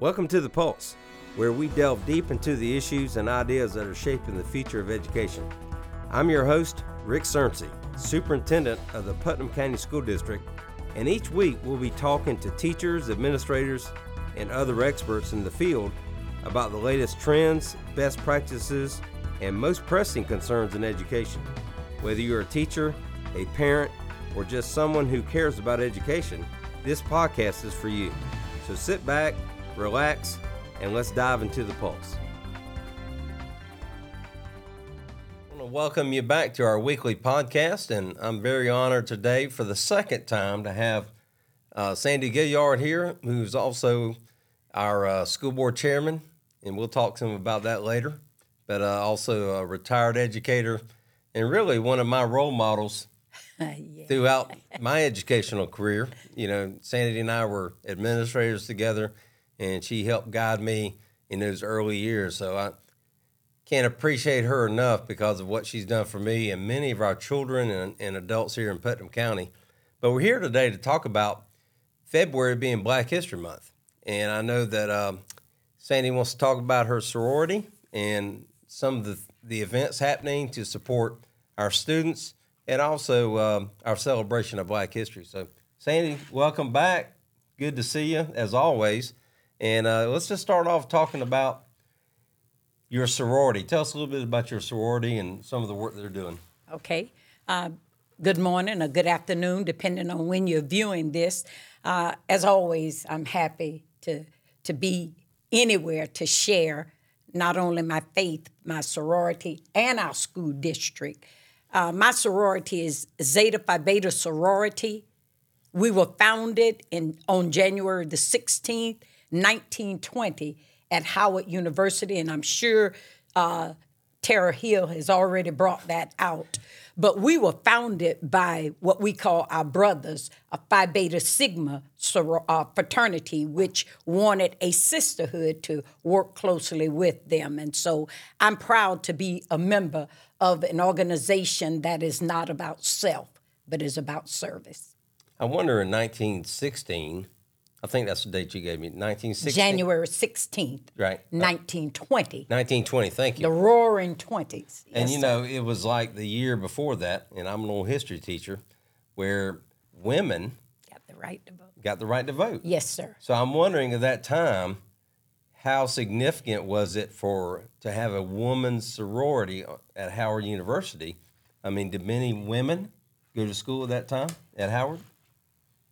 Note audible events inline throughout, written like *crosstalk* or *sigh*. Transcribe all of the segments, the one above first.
Welcome to The Pulse, where we delve deep into the issues and ideas that are shaping the future of education. I'm your host, Rick Surrency, Superintendent of the Putnam County School District, and each week we'll be talking to teachers, administrators, and other experts in the field about the latest trends, best practices, and most pressing concerns in education. Whether you're a teacher, a parent, or just someone who cares about education, this podcast is for you. So sit back, relax, and let's dive into the pulse. I want to welcome you back to our weekly podcast, and I'm very honored today for the second time to have uh, Sandy Gilyard here, who's also our uh, school board chairman, and we'll talk to him about that later. But uh, also a retired educator, and really one of my role models *laughs* yeah. throughout my educational career. You know, Sandy and I were administrators together, and she helped guide me in those early years. So I can't appreciate her enough because of what she's done for me and many of our children and, and adults here in Putnam County. But we're here today to talk about February being Black History Month. And I know that um, Sandy wants to talk about her sorority and some of the, the events happening to support our students and also um, our celebration of Black History. So, Sandy, welcome back. Good to see you as always. And uh, let's just start off talking about your sorority. Tell us a little bit about your sorority and some of the work they're doing. Okay. Uh, good morning or good afternoon, depending on when you're viewing this. Uh, as always, I'm happy to to be anywhere to share not only my faith, my sorority, and our school district. Uh, my sorority is Zeta Phi Beta Sorority. We were founded in on January the 16th, 1920, at Howard University, and I'm sure uh, Tara Hill has already brought that out. But we were founded by what we call our brothers, a Phi Beta Sigma uh, fraternity, which wanted a sisterhood to work closely with them. And so I'm proud to be a member of an organization that is not about self, but is about service. I wonder in 1916, I think that's the date you gave me, 1916? January 16th, Right. Uh, 1920. 1920, thank you. The roaring 20s. And Yes, you know, it was like the year before that, and I'm an old history teacher, where women. Got the right to vote. got the right to vote. Yes, sir. So I'm wondering at that time, how significant was it for to have a woman's sorority at Howard University? I mean, did many women go to school at that time at Howard?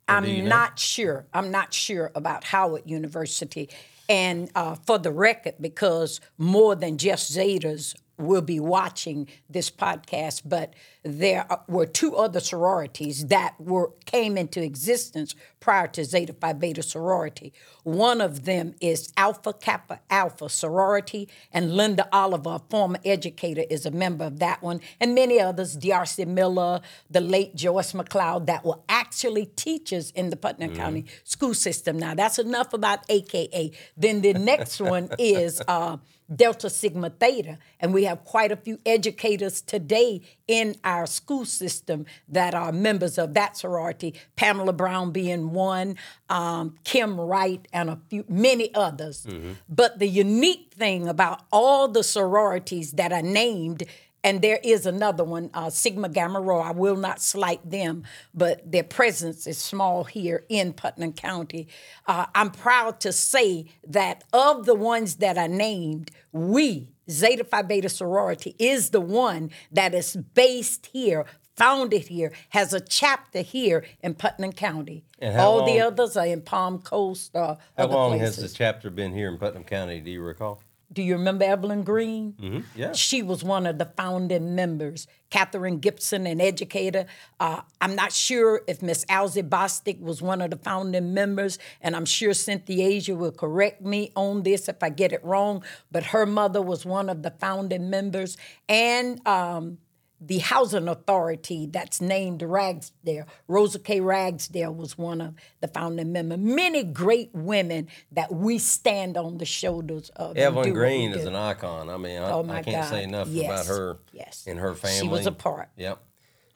Or do you I'm know? not sure. I'm not sure about Howard University. And uh, for the record, because more than just Zetas will be watching this podcast, but there were two other sororities that were came into existence prior to Zeta Phi Beta sorority. One of them is Alpha Kappa Alpha sorority, and Linda Oliver, a former educator, is a member of that one, and many others, D.R.C. Miller, the late Joyce McLeod, that were actually teachers in the Putnam County school system. Now, that's enough about AKA. Then the next one is uh, Delta Sigma Theta, and we have quite a few educators today in our school system that are members of that sorority. Pamela Brown being one, um, Kim Wright, and a few many others. But the unique thing about all the sororities that are named and there is another one, uh, Sigma Gamma Rho. I will not slight them, but their presence is small here in Putnam County. Uh, I'm proud to say that of the ones that are named, we, Zeta Phi Beta Sorority, is the one that is based here, founded here, has a chapter here in Putnam County. And how All the others are in Palm Coast, uh, How long places. has the chapter been here in Putnam County? Do you recall? Do you remember Evelyn Green? Mm-hmm. Yeah. She was one of the founding members. Catherine Gibson, an educator. Uh, I'm not sure if Miss Alzie Bostic was one of the founding members, and I'm sure Cynthia Asia will correct me on this if I get it wrong, but her mother was one of the founding members. And um, the housing authority that's named Ragsdale, Rosa K. Ragsdale was one of the founding members. Many great women that we stand on the shoulders of. Evelyn Green is an icon. I mean, I, Oh I can't say enough Yes. about her Yes. and her family. She was a part. Yep.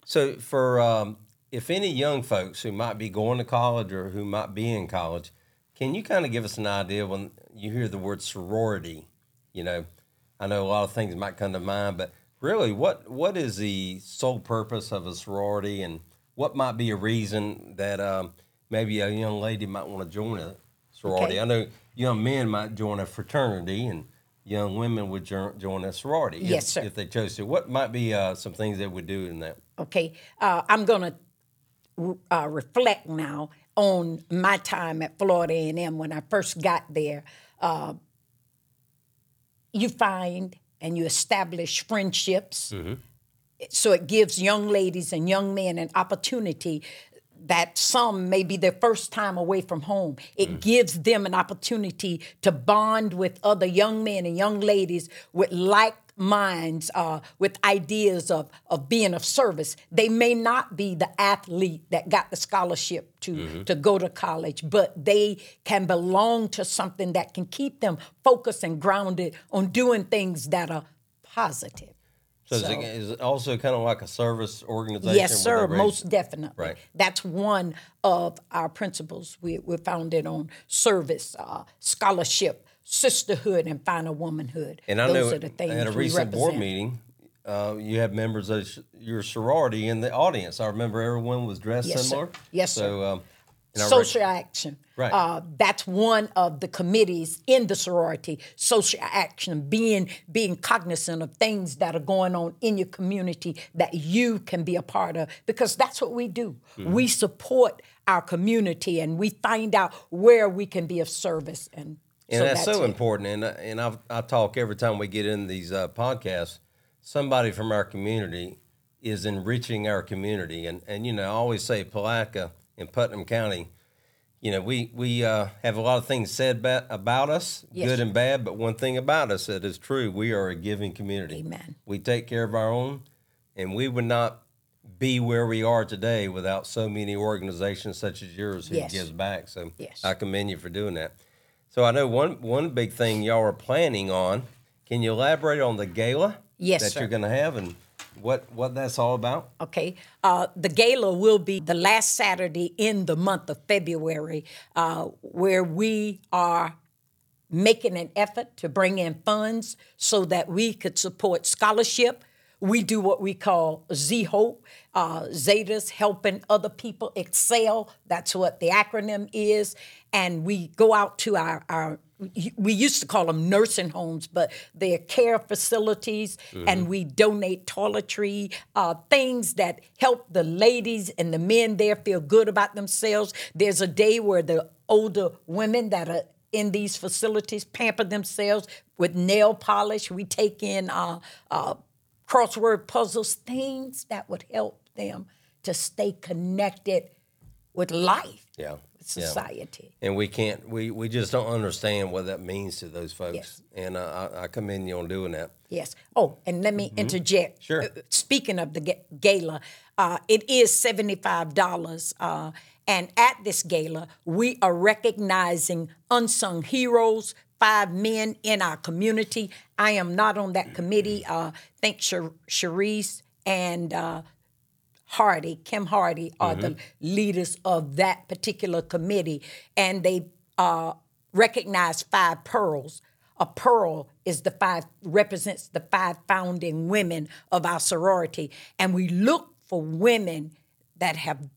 So for um, if any young folks who might be going to college or who might be in college, Can you kind of give us an idea when you hear the word sorority? You know, I know a lot of things might come to mind, but really, what what is the sole purpose of a sorority, and what might be a reason that um, maybe a young lady might want to join a sorority? Okay. I know young men might join a fraternity, and young women would jo- join a sorority. if- sir. If they chose to, what might be uh, some things they would do in that? Okay, uh, I'm going to uh, reflect now on my time at Florida A&M when I first got there. Uh, you find and you establish friendships. Mm-hmm. So it gives young ladies and young men an opportunity that some may be their first time away from home. It mm. gives them an opportunity to bond with other young men and young ladies with like minds, uh, with ideas of, of being of service. They may not be the athlete that got the scholarship to, to go to college, but they can belong to something that can keep them focused and grounded on doing things that are positive. So, is, So- it, is it also kind of like a service organization? Yes, sir, most definitely. Right. That's one of our principles. We, we're founded on service, uh, scholarship, sisterhood, and finer womanhood. And I Those know are the things at a recent board meeting, uh, you had members of sh- your sorority in the audience. I remember everyone was dressed Yes, sir. similar. Yes, sir. So, um, and I read- Social action. Right. Uh, that's one of the committees in the sorority. Social action, being being cognizant of things that are going on in your community that you can be a part of, because that's what we do. Mm-hmm. We support our community and we find out where we can be of service. And, And so that's, so it. important. And uh, and I I talk every time we get in these uh, podcasts. Somebody from our community is enriching our community, and and you know I always say Palatka in Putnam County. You know we we uh, have a lot of things said about, about us, Yes. good and bad. But one thing about us that is true: we are a giving community. Amen. We take care of our own, and we would not be where we are today without so many organizations such as yours who Yes. gives back. So Yes. I commend you for doing that. So I know one one big thing y'all are planning on. Can you elaborate on the gala Yes, that sir. you're going to have and what what that's all about? Okay. Uh, the gala will be the last Saturday in the month of February, uh, where we are making an effort to bring in funds so that we could support scholarship. We do what we call Z Hope, uh, Zetas helping other people excel. That's what the acronym is. And we go out to our, our we used to call them nursing homes, but they're care facilities, and we donate toiletry, uh, things that help the ladies and the men there feel good about themselves. There's a day where the older women that are in these facilities pamper themselves with nail polish. We take in uh, uh, crossword puzzles, things that would help them to stay connected with life, Yeah. with yeah. society. And we can't we we just don't understand what that means to those folks. Yes. And uh, I, I commend you on doing that. Yes. Oh, and let me interject. Mm-hmm. Sure. Uh, speaking of the gala, uh, it is seventy-five dollars, uh, and at this gala, we are recognizing unsung heroes. Five men in our community. I am not on that committee. Uh, think Shar- Sharice and uh, Hardy, Kim Hardy, are the leaders of that particular committee, and they uh, recognize five pearls. A pearl is the five represents the five founding women of our sorority, and we look for women that have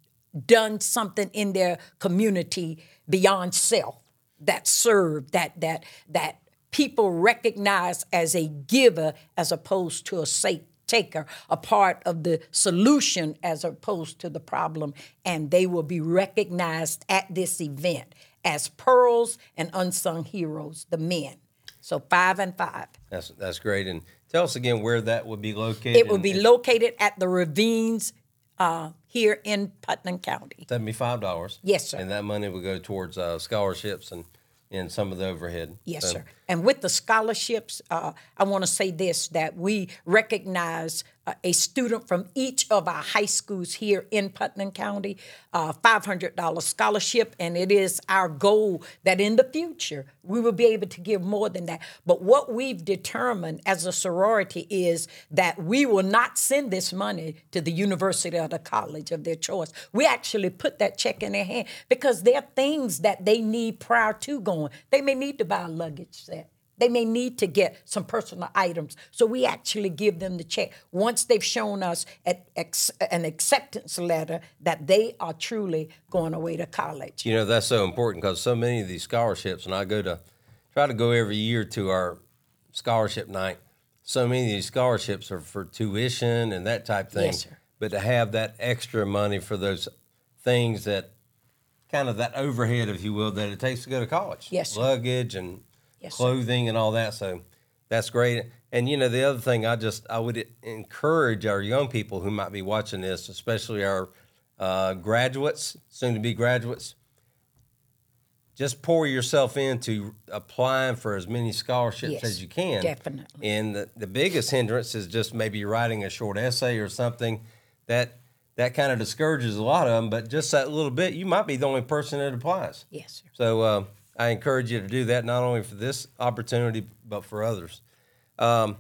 done something in their community beyond self, that serve, that that that people recognize as a giver as opposed to a sake taker, a part of the solution as opposed to the problem, and they will be recognized at this event as pearls and unsung heroes, the men. So five and five. That's that's great. And tell us again where that would be located. It will be located at the Ravines uh, here in Putnam County. Seventy-five dollars. Yes, sir. And that money would go towards uh, scholarships and and some of the overhead. Yes, So- sir. And with the scholarships, uh, I want to say this that we recognize uh, a student from each of our high schools here in Putnam County, uh, $500 scholarship, and it is our goal that in the future we will be able to give more than that. But what we've determined as a sorority is that we will not send this money to the university or the college of their choice. We actually put that check in their hand because there are things that they need prior to going. They may need to buy a luggage set. They may need to get some personal items. So we actually give them the check once they've shown us at ex- an acceptance letter that they are truly going away to college. You know, that's so important because so many of these scholarships, and I go to try to go every year to our scholarship night. So many of these scholarships are for tuition and that type thing. Yes, sir. But to have that extra money for those things that kind of that overhead, if you will, that it takes to go to college. Yes, sir. Luggage and Yes, sir. clothing and all that. So that's great. And you know, the other thing I just I would encourage our young people who might be watching this, especially our uh, graduates, soon to be graduates, just pour yourself into applying for as many scholarships Yes, as you can. definitely. And the, the biggest hindrance is just maybe writing a short essay or something that that kind of discourages a lot of them. But just that little bit, you might be the only person that applies. Yes, sir. So uh, I encourage you to do that not only for this opportunity but for others. Um,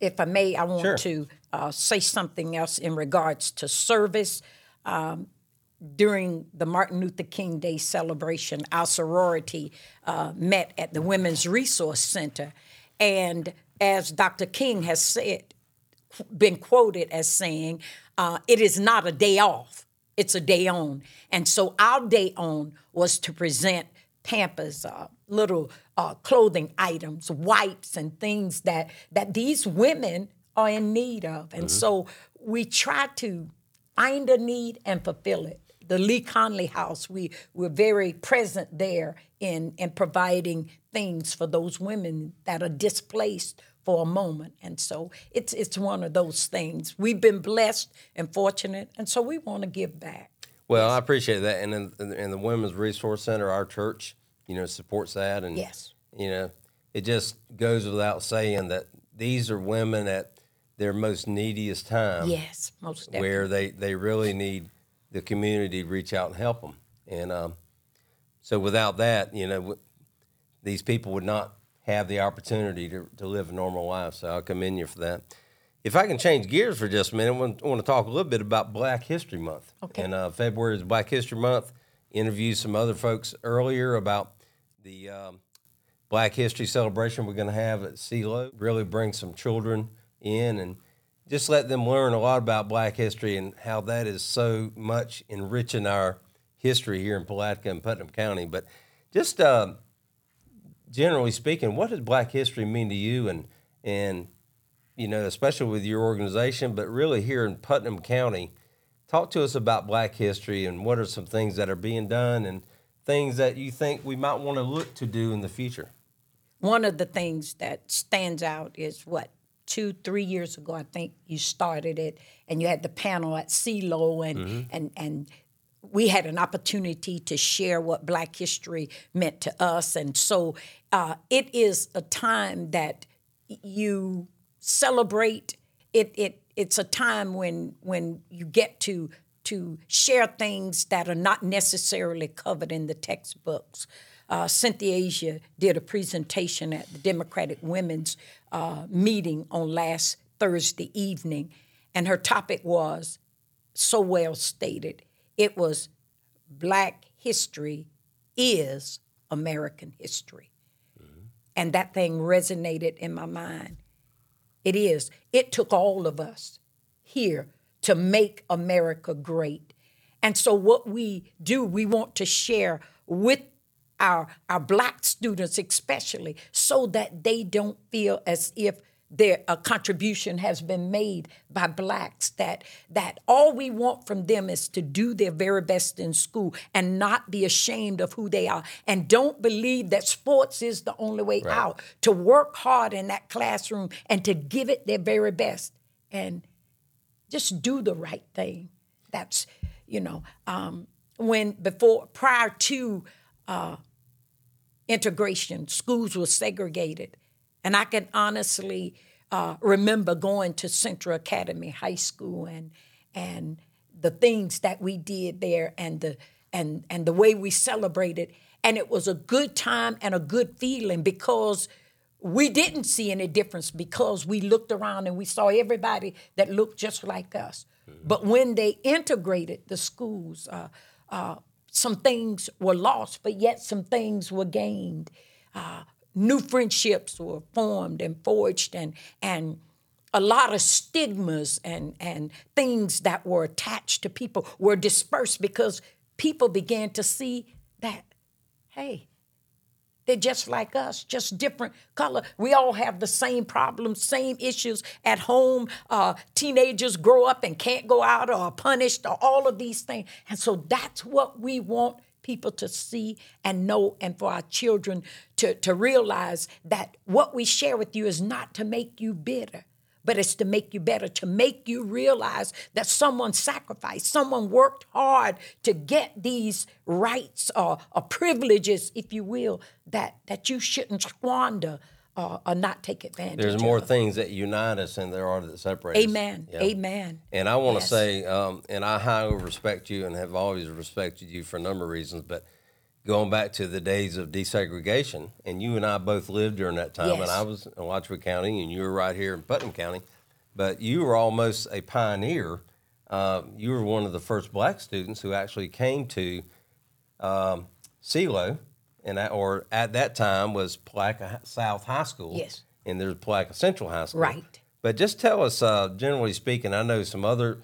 if I may, I want Sure. to uh, say something else in regards to service. Um, during the Martin Luther King Day celebration, our sorority uh, met at the Women's Resource Center. And as Dr. King has said, been quoted as saying, uh, it is not a day off, it's a day on. And so our day on was to present Pampers, uh, little uh, clothing items, wipes, and things that, that these women are in need of. And so we try to find a need and fulfill it. The Lee Conley House, we were very present there in, in providing things for those women that are displaced for a moment. And so it's it's one of those things. We've been blessed and fortunate, and so we want to give back. Well, I appreciate that, and in, in the Women's Resource Center, our church, you know, supports that, and Yes. you know, it just goes without saying that these are women at their most neediest time. Yes, most definitely. where they, they really need the community to reach out and help them. And um, so without that, you know, w- these people would not have the opportunity to, to live a normal life. So I commend you for that. If I can change gears for just a minute, I want, I want to talk a little bit about Black History Month. Okay. And uh, February is Black History Month. Interviewed some other folks earlier about the um, Black History celebration we're going to have at CeeLo. Really bring some children in and just let them learn a lot about Black history and how that is so much enriching our history here in Palatka and Putnam County. But just uh, generally speaking, what does Black history mean to you? And and you know, especially with your organization, but really here in Putnam County, talk to us about Black history and what are some things that are being done and things that you think we might want to look to do in the future. One of the things that stands out is what two, three years ago, I think you started it, and you had the panel at CeeLo, and and and we had an opportunity to share what Black history meant to us, and so uh, it is a time that you celebrate. It it it's a time when when you get to to share things that are not necessarily covered in the textbooks. Uh, Cynthia Asia did a presentation at the Democratic Women's uh, meeting on last Thursday evening, and her topic was so well stated. It was Black history is American history. And that thing resonated in my mind. It is. It took all of us here to make America great. And so, what we do, we want to share with our, our black students, especially, so that they don't feel as if their a contribution has been made by blacks that that all we want from them is to do their very best in school and not be ashamed of who they are. And don't believe that sports is the only way out. To work hard in that classroom and to give it their very best and just do the right thing. That's you know um, when before prior to uh, integration schools were segregated and i can honestly uh, remember going to Central Academy High School and and the things that we did there and the and and the way we celebrated and it was a good time and a good feeling because we didn't see any difference because we looked around and we saw everybody that looked just like us. But when they integrated the schools, uh, uh, some things were lost, but yet some things were gained. Uh, new friendships were formed and forged, and and a lot of stigmas and and things that were attached to people were dispersed because people began to see that, hey, they're just like us, just different color. We all have the same problems, same issues at home. Uh, teenagers grow up and can't go out or are punished or all of these things. And so that's what we want people to see and know and for our children to, to realize that what we share with you is not to make you bitter but it's to make you better, to make you realize that someone sacrificed, someone worked hard to get these rights or, or privileges, if you will, that, that you shouldn't squander or, or not take advantage There's more of. things that unite us than there are that separate us. Amen. Yeah. Amen. And I want to Yes. say, um, and I highly respect you and have always respected you for a number of reasons, but going back to the days of desegregation, and you and I both lived during that time, Yes. and I was in Alachua County, and you were right here in Putnam County, but you were almost a pioneer. Uh, you were one of the first black students who actually came to um, CELO, and that, or at that time was Palatka South High School. Yes. And there's Palatka Central High School. Right. But just tell us, uh, generally speaking, I know some other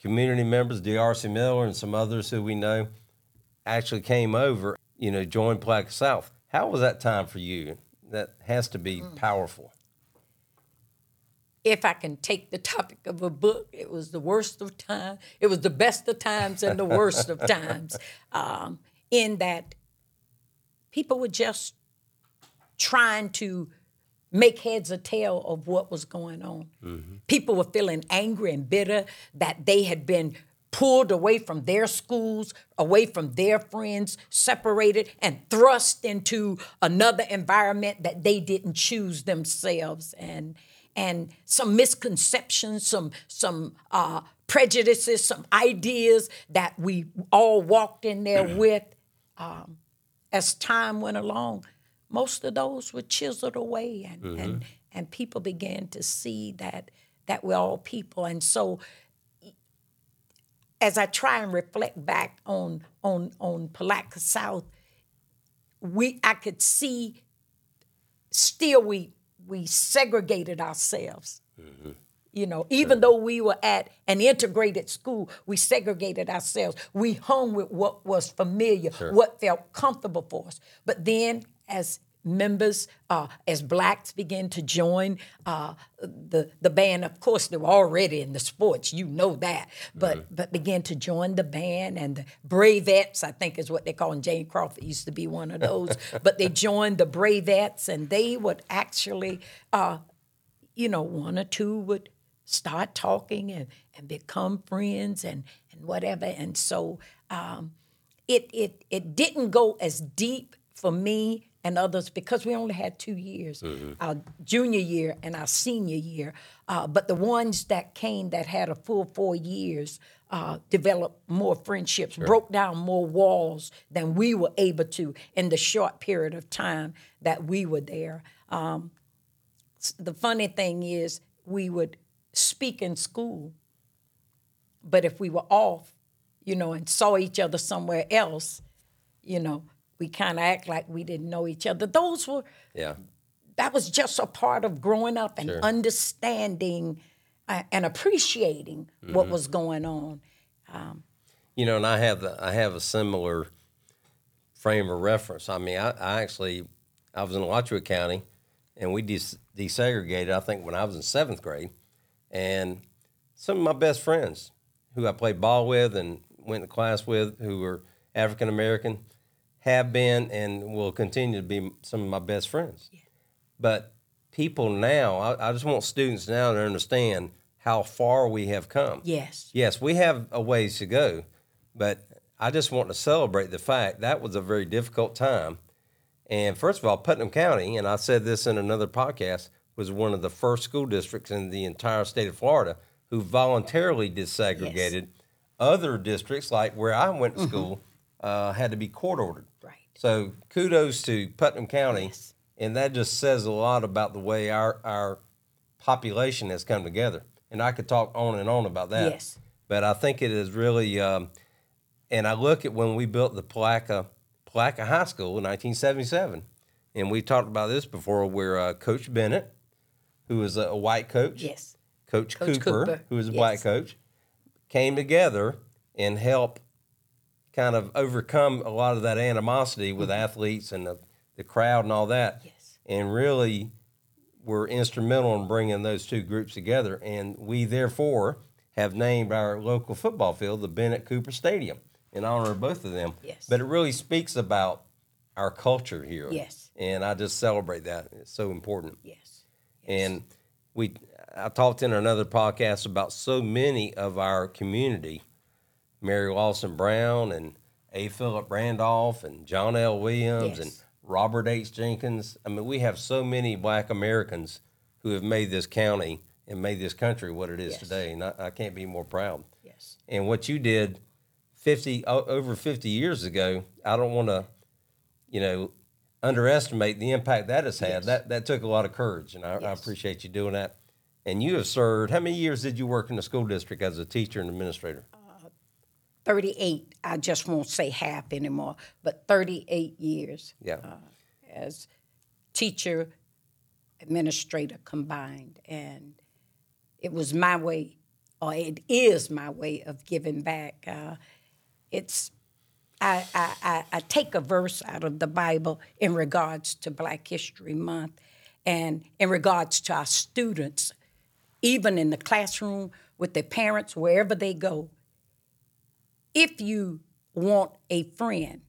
community members, D.R.C. Miller and some others who we know, actually came over, you know, joined Palatka South. How was that time for you? That has to be Mm. powerful. if I can take the topic of a book, it was the worst of times. It was the best of times and the worst of *laughs* times. Um, in that people were just trying to make heads or tail of what was going on. People were feeling angry and bitter that they had been pulled away from their schools, away from their friends, separated and thrust into another environment that they didn't choose themselves and and some misconceptions, some some uh, prejudices, some ideas that we all walked in there with. Um, as time went along, most of those were chiseled away, and mm-hmm. and and people began to see that that we're all people, and so as I try and reflect back on on on Palatka South, we I could see still we we segregated ourselves. Mm-hmm. You know, even though we were at an integrated school, we segregated ourselves. We hung with what was familiar, what felt comfortable for us. But then, as members, uh, as blacks began to join uh, the the band, of course, they were already in the sports. You know that, but but began to join the band and the Bravettes. I think is what they call them. Jane Crawford used to be one of those. *laughs* but they joined the Bravettes, and they would actually. Uh, you know, one or two would start talking and, and become friends and, and whatever. And so um, it, it, it didn't go as deep for me and others because we only had two years our junior year and our senior year. Uh, but the ones that came that had a full four years uh, developed more friendships, broke down more walls than we were able to in the short period of time that we were there. Um, the funny thing is we would speak in school but if we were off you know and saw each other somewhere else you know we kind of act like we didn't know each other those were Yeah. that was just a part of growing up and understanding uh, and appreciating what was going on You know, and I have the, I have a similar frame of reference. I mean, I, I actually I was in Alachua County, and we des- desegregated. I think when I was in seventh grade, and some of my best friends who I played ball with and went to class with, who were African American, have been and will continue to be some of my best friends. But people now, I, I just want students now to understand how far we have come. yes Yes, we have a ways to go, but I just want to celebrate the fact that was a very difficult time. And first of all, Putnam County, and I said this in another podcast, was one of the first school districts in the entire state of Florida who voluntarily desegregated. Other districts, like where I went to school, uh, had to be court ordered. Mm-hmm. Right. So kudos to Putnam County, Yes. and that just says a lot about the way our our population has come together. And I could talk on and on about that. Yes. But I think it is really, um, and I look at when we built the Palatka Palatka High School in 1977, and we talked about this before, where uh, Coach Bennett, who was a, white coach, Yes. Coach, Coach Cooper, Cooper, who was a yes. black coach, came together and helped kind of overcome a lot of that animosity with athletes and the, the crowd and all that. Mm-hmm. Yes. And really were instrumental in bringing those two groups together. And we therefore have named our local football field the Bennett Cooper Stadium in honor of both of them. Yes. But it really speaks about our culture here. Yes. And I just celebrate that. It's so important. Yes. And we, I talked in another podcast about so many of our community, Mary Lawson Brown and A. Philip Randolph and John L. Williams and Robert H. Jenkins. I mean, we have so many Black Americans who have made this county and made this country what it is Yes. today, and I, I can't be more proud. Yes. And what you did, fifty o- over fifty years ago, I don't want to, you know, underestimate the impact that has had. Yes. That that took a lot of courage, and I, I appreciate you doing that. And you have served. How many years did you work in the school district as a teacher and administrator? 38, I just won't say half anymore, but 38 years Yeah. as teacher, administrator combined. And it was my way, or it is my way of giving back. Uh, it's, I, I, I, take a verse out of the Bible in regards to Black History Month and in regards to our students, even in the classroom with their parents, wherever they go if you want a friend,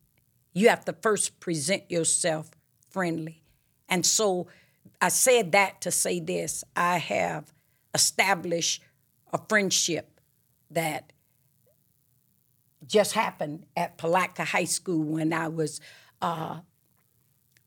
you have to first present yourself friendly. And so I said that to say this I have established a friendship that just happened at Palatka High School when I was uh,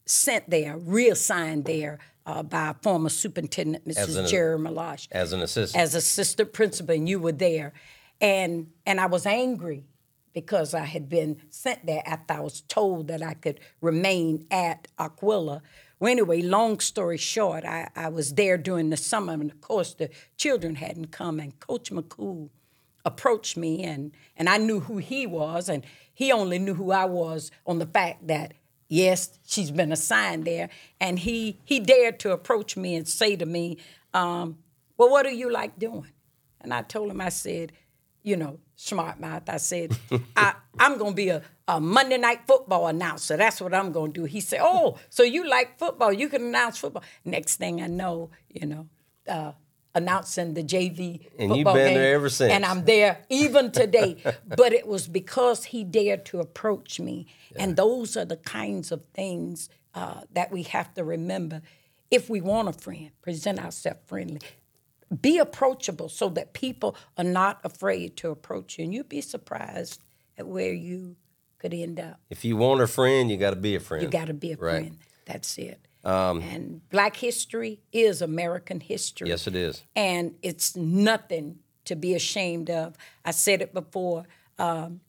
sent there, reassigned there uh, by former superintendent As an- Mrs. Jerry Malash As an assistant. as assistant principal and you were there and and I was angry because I had been sent there after I was told that I could remain at Aquila. Well, anyway, long story short, I, I was there during the summer, and of course the children hadn't come, and Coach McCool approached me, and and I knew who he was, and he only knew who I was on the fact that yes, she's been assigned there, and he he dared to approach me and say to me, um, "Well, what do you like doing?" And I told him, I said, you know, smart mouth. I said, I, *laughs* I'm going to be a, a Monday night football announcer. That's what I'm going to do. He said, Oh, so you like football? You can announce football. Next thing I know, you know, uh, announcing the JV And you've football been game. there ever since. And I'm there even *laughs* today. but it was because he dared to approach me. And those are the kinds of things uh, that we have to remember. If we want a friend, present ourselves friendly be approachable so that people are not afraid to approach you. And you'd be surprised at where you could end up. if you want a friend, you got to be a friend. You got to be a Right. Friend. That's it. And Black history is American history. Yes, it is. And it's nothing to be ashamed of. I said it before. Um,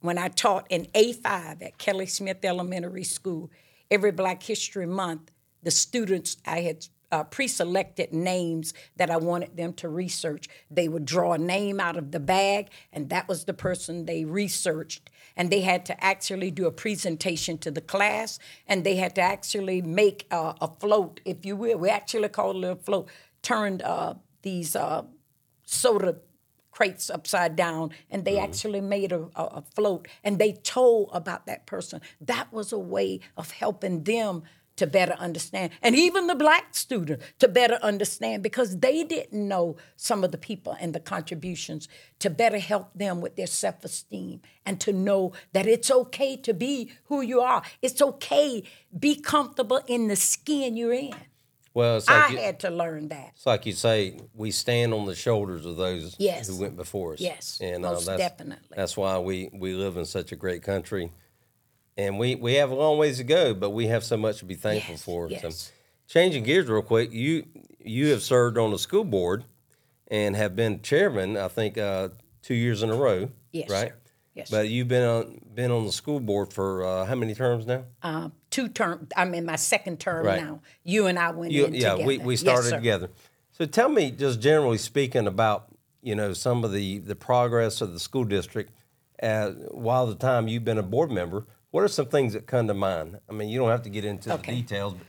when I taught in A5 at Kelly Smith Elementary School, every Black History Month, the students, I had uh, pre selected names that I wanted them to research. They would draw a name out of the bag, and that was the person they researched. And they had to actually do a presentation to the class, and they had to actually make uh, a float, if you will. We actually called it a float, turned uh, these uh, soda crates upside down and they actually made a, a float and they told about that person that was a way of helping them to better understand and even the black student to better understand because they didn't know some of the people and the contributions to better help them with their self-esteem and to know that it's okay to be who you are it's okay be comfortable in the skin you're in Well, it's i you, had to learn that it's like you say, we stand on the shoulders of those Yes. who went before us. Yes, and uh, most that's, definitely. That's why we, we live in such a great country. And we, we have a long ways to go, but we have so much to be thankful Yes, for. yes. So, changing gears real quick, you you have served on the school board and have been chairman, I think, uh, two years in a row. Yes, right. sir. Yes, But you've been on been on the school board for uh, how many terms now? uh, two term. I'm in my second term Right. now. You and I went You, in yeah, together. we, we Yes, started sir. together. So tell me, just generally speaking, about you know some of the the progress of the school district. Uh, while the time you've been a board member, what are some things that come to mind? I mean, you don't have to get into Okay. the details, but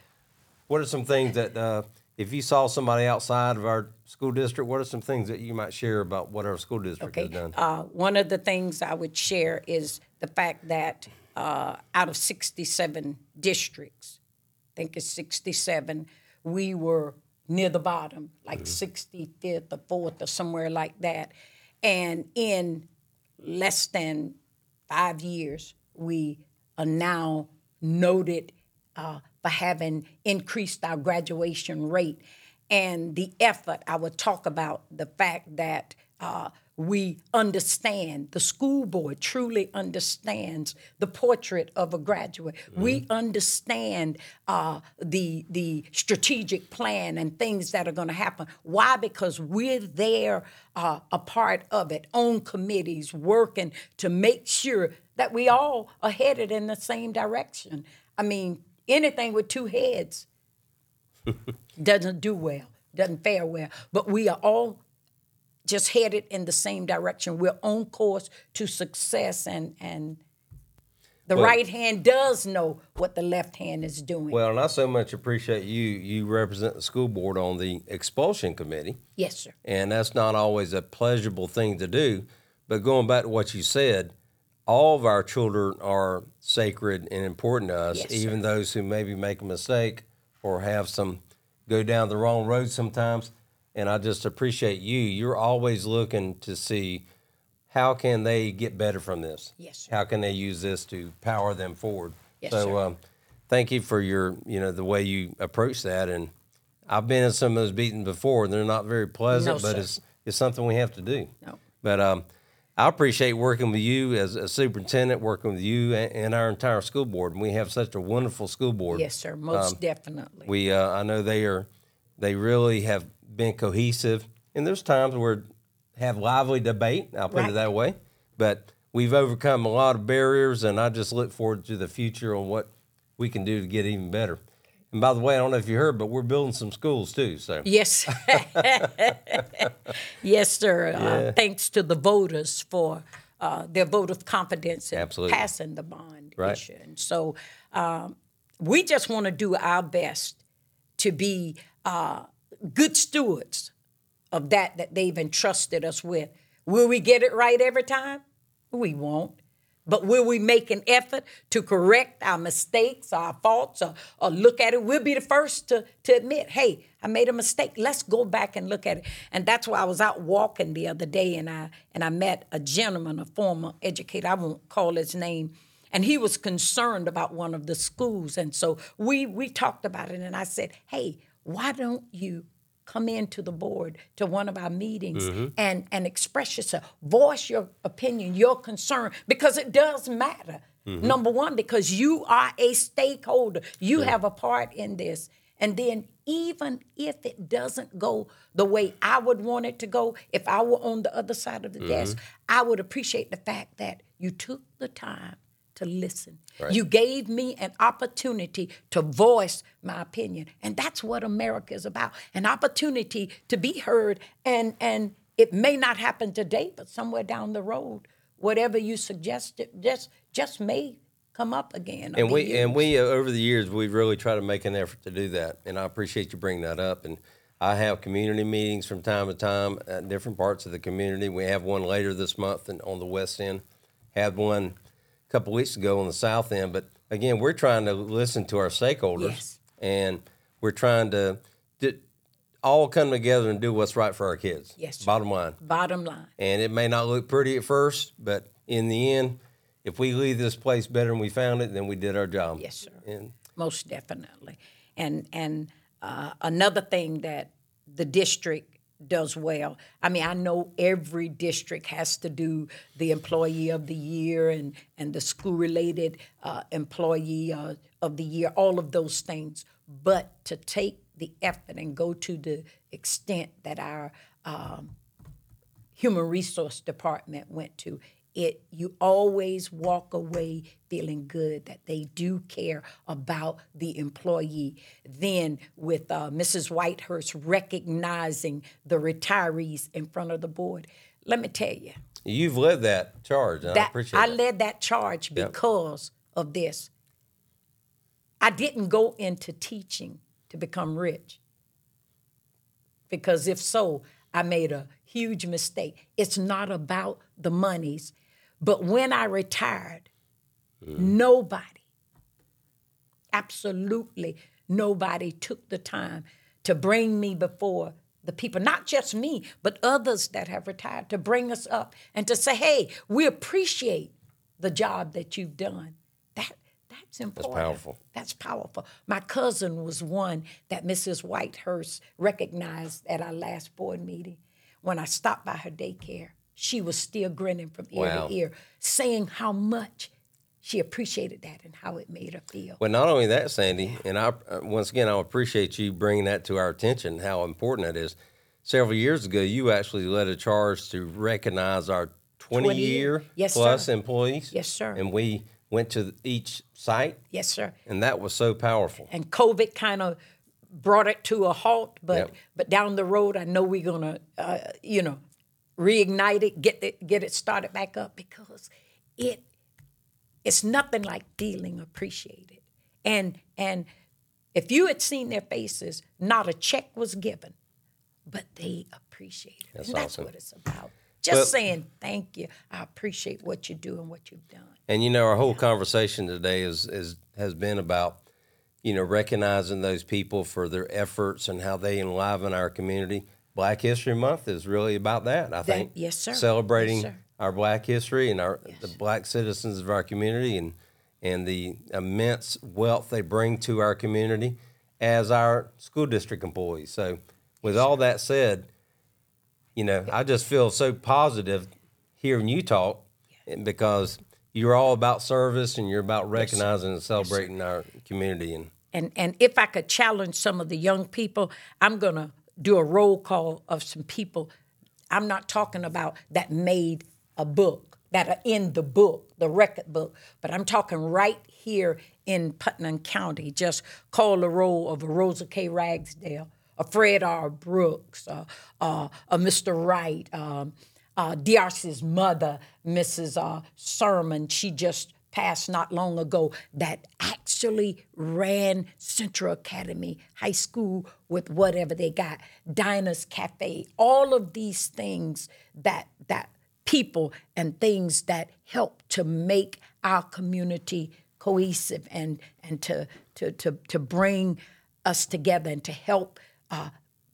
what are some things that uh, if you saw somebody outside of our school district, what are some things that you might share about what our school district has done? Uh, one of the things I would share is the fact that uh, out of 67 districts, I think it's 67, we were near the bottom, like 65th or 4th or somewhere like that. And in less than five years, we are now noted uh, for having increased our graduation rate. And the effort, I would talk about the fact that uh, we understand, the school board truly understands the portrait of a graduate. We understand uh, the, the strategic plan and things that are going to happen. Why? Because we're there, uh, a part of it, on committees, working to make sure that we all are headed in the same direction. I mean, anything with two heads *laughs* doesn't do well, doesn't fare well. But we are all just headed in the same direction. We're on course to success, and and the Well- right hand does know what the left hand is doing. Well, and I so much appreciate you. You represent the school board on the expulsion committee. yes, sir. and that's not always a pleasurable thing to do. But going back to what you said, all of our children are sacred and important to us, Yes, sir. even those who maybe make a mistake or have some go down the wrong road sometimes. And I just appreciate you. You're always looking to see how can they get better from this. Yes, sir. How can they use this to power them forward? Yes, so, sir. Um, thank you for your, you know, the way you approach that. And I've been in some of those meetings before. and They're not very pleasant, No, but sir. it's it's something we have to do. No. But um, I appreciate working with you as a superintendent, working with you and, our entire school board. And we have such a wonderful school board. Yes, sir. Most definitely. We uh, I know they are they really have been cohesive. And there's times where we have lively debate. I'll put Right. it that way. But we've overcome a lot of barriers, and I just look forward to the future on what we can do to get even better. And by the way, I don't know if you heard, but we're building some schools too. So Yes. *laughs* yes, sir. Uh, thanks to the voters for uh, their vote of confidence in Absolutely. passing the bond Right. issue. And so um, we just want to do our best to be uh, good stewards of that that they've entrusted us with. Will we get it right every time? We won't. But will we make an effort to correct our mistakes, our faults, or, or look at it? We'll be the first to, to admit, hey, I made a mistake. Let's go back and look at it. And that's why I was out walking the other day and I and I met a gentleman, a former educator, I won't call his name, and he was concerned about one of the schools. And so we we talked about it and I said, hey, why don't you come into the board to one of our meetings mm-hmm. and and express yourself voice your opinion your concern because it does matter. Mm-hmm. Number one because you are a stakeholder. You have a part in this. And then even if it doesn't go the way i would want it to go if i were on the other side of the mm-hmm. desk i would appreciate the fact that you took the time to listen. You gave me an opportunity to voice my opinion. And that's what America is about. An opportunity to be heard and and it may not happen today, but somewhere down the road, whatever you suggested just just may come up again. and we used. and we uh, over the years we've really tried to make an effort to do that and i appreciate you bringing that up and i have community meetings from time to time at different parts of the community we have one later this month and on the west end had one a couple weeks ago on the south end but again we're trying to listen to our stakeholders Yes. and we're trying to d- all come together and do what's right for our kids Yes, bottom line Bottom line. and it may not look pretty at first, but in the end, if we leave this place better than we found it, then we did our job. Yes, sir. And most definitely. And and uh, another thing that the district does well. I mean, I know every district has to do the employee of the year and and the school related uh, employee uh, of the year, all of those things. But to take the effort and go to the extent that our um, human resource department went to it you always walk away feeling good that they do care about the employee then with uh, mrs whitehurst recognizing the retirees in front of the board let me tell you You've led that charge, and I that appreciate I that. led that charge because of this. I didn't go into teaching to become rich. Because if so, I made a huge mistake. It's not about the monies. But when I retired, mm. nobody, absolutely nobody took the time to bring me before the people, not just me, but others that have retired, to bring us up and to say, hey, we appreciate the job that you've done. That that's important. That's powerful. That's powerful. My cousin was one that Mrs. Whitehurst recognized at our last board meeting. When I stopped by her daycare, she was still grinning from ear Wow. to ear, saying how much she appreciated that and how it made her feel. Well, not only that, Sandy, and I uh, once again I appreciate you bringing that to our attention. How important that is. Several years ago, you actually led a charge to recognize our 20, 20 year. year Yes, plus sir. employees. Yes, sir. And we went to each site, Yes, sir. and that was so powerful. and COVID kind of brought it to a halt. But Yep. but down the road, I know we're gonna uh, you know reignite it, get it get it started back up because it it's nothing like feeling appreciated. And and if you had seen their faces, not a check was given, but they appreciated it. That's and that's awesome. what it's about. Just Well- saying thank you. I appreciate what you do and what you've done. And you know, our whole conversation today is, is has been about, you know, recognizing those people for their efforts and how they enliven our community. Black History Month is really about that. I think. yes, sir. Celebrating Yes, sir. our Black history and our the Black citizens of our community and and the immense wealth they bring to our community as our school district employees. So, with all that said, you know, I just feel so positive hearing you talk because you're all about service and you're about recognizing and celebrating our community and and and if I could challenge some of the young people, I'm gonna do a roll call of some people. I'm not talking about that made a book that are in the book, the record book, but I'm talking right here in Putnam County. Just call the roll of a Rosa K. Ragsdale, a Fred R. Brooks, uh, uh, a Mr. Wright, um, uh, Diarce's mother, Mrs. Uh, Sermon. She just passed not long ago that actually ran Central Academy High School with whatever they got, Dinah's Cafe, all of these things that that people and things that help to make our community cohesive and and to to to, to bring us together and to help uh,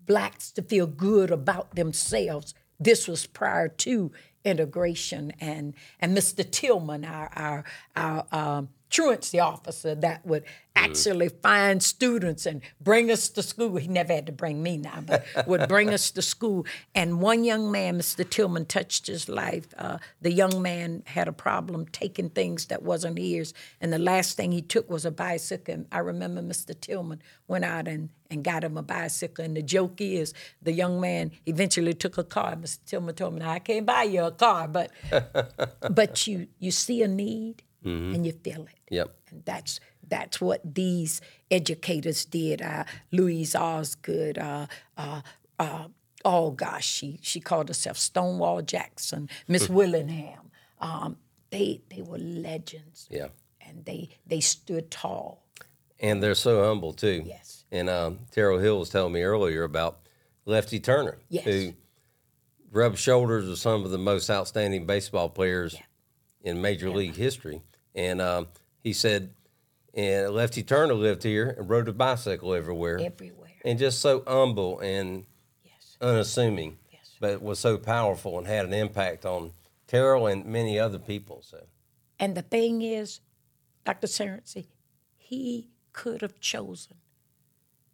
blacks to feel good about themselves. This was prior to integration, and and Mr. Tillman, our our our um, truancy officer, that would actually find students and bring us to school. He never had to bring me now, but would bring us to school. And one young man, Mr. Tillman, touched his life. Uh, the young man had a problem taking things that wasn't his, and the last thing he took was a bicycle. And I remember Mr. Tillman went out and, and got him a bicycle. And the joke is, the young man eventually took a car. Mr. Tillman told me, "Now I can't buy you a car, but *laughs* but you you see a need and you feel it." yep. And that's that's what these educators did. Uh, Louise Osgood, uh, uh, uh, oh gosh, she she called herself Stonewall Jackson, Miss Willingham. Um, they they were legends, Yeah. and they they stood tall. And they're so humble too. Yes. And um, Terrell Hill was telling me earlier about Lefty Turner, Yes. who rubbed shoulders with some of the most outstanding baseball players in Major League history. And um, he said, and Lefty Turner lived here and rode a bicycle everywhere, Everywhere. and just so humble and Yes. unassuming, Yes. but was so powerful and had an impact on Terrell and many other people. So And the thing is, Dr. Surrency, he could have chosen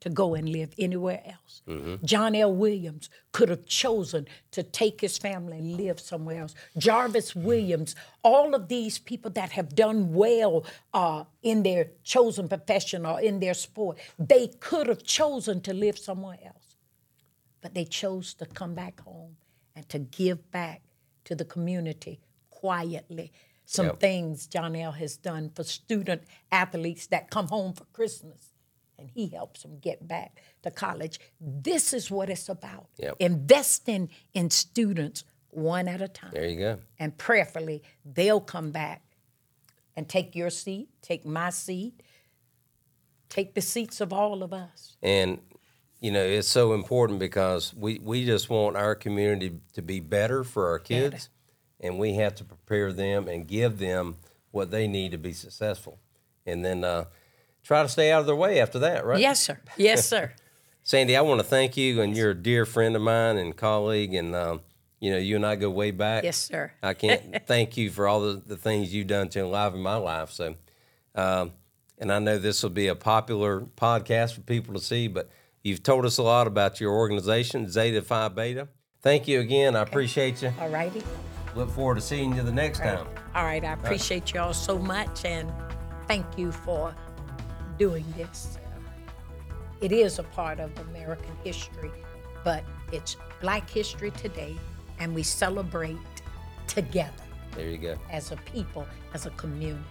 to go and live anywhere else. John L. Williams could have chosen to take his family and live somewhere else. Jarvis Williams, all of these people that have done well uh, in their chosen profession or in their sport, they could have chosen to live somewhere else. But they chose to come back home and to give back to the community quietly. Some Yep. things John L. has done for student athletes that come home for Christmas and he helps them get back to college. This is what it's about. Yep. Investing in students one at a time. There you go. And prayerfully, they'll come back and take your seat, take my seat, take the seats of all of us. And you know, it's so important because we, we just want our community to be better for our kids, and we have to prepare them and give them what they need to be successful, and then uh, try to stay out of their way after that, right? Yes, sir. Yes, sir. *laughs* Sandy, I want to thank you, and you're a dear friend of mine and colleague, and um, you know, you and I go way back. Yes, sir. I can't *laughs* thank you for all the, the things you've done to enliven my life. So, um, and I know this will be a popular podcast for people to see, but you've told us a lot about your organization, Zeta Phi Beta. Thank you again. I appreciate you. All righty. Look forward to seeing you the next time. All right. I appreciate y'all so much and thank you for doing this. It is a part of American history, but it's Black History today, and we celebrate together There you go. as a people, as a community.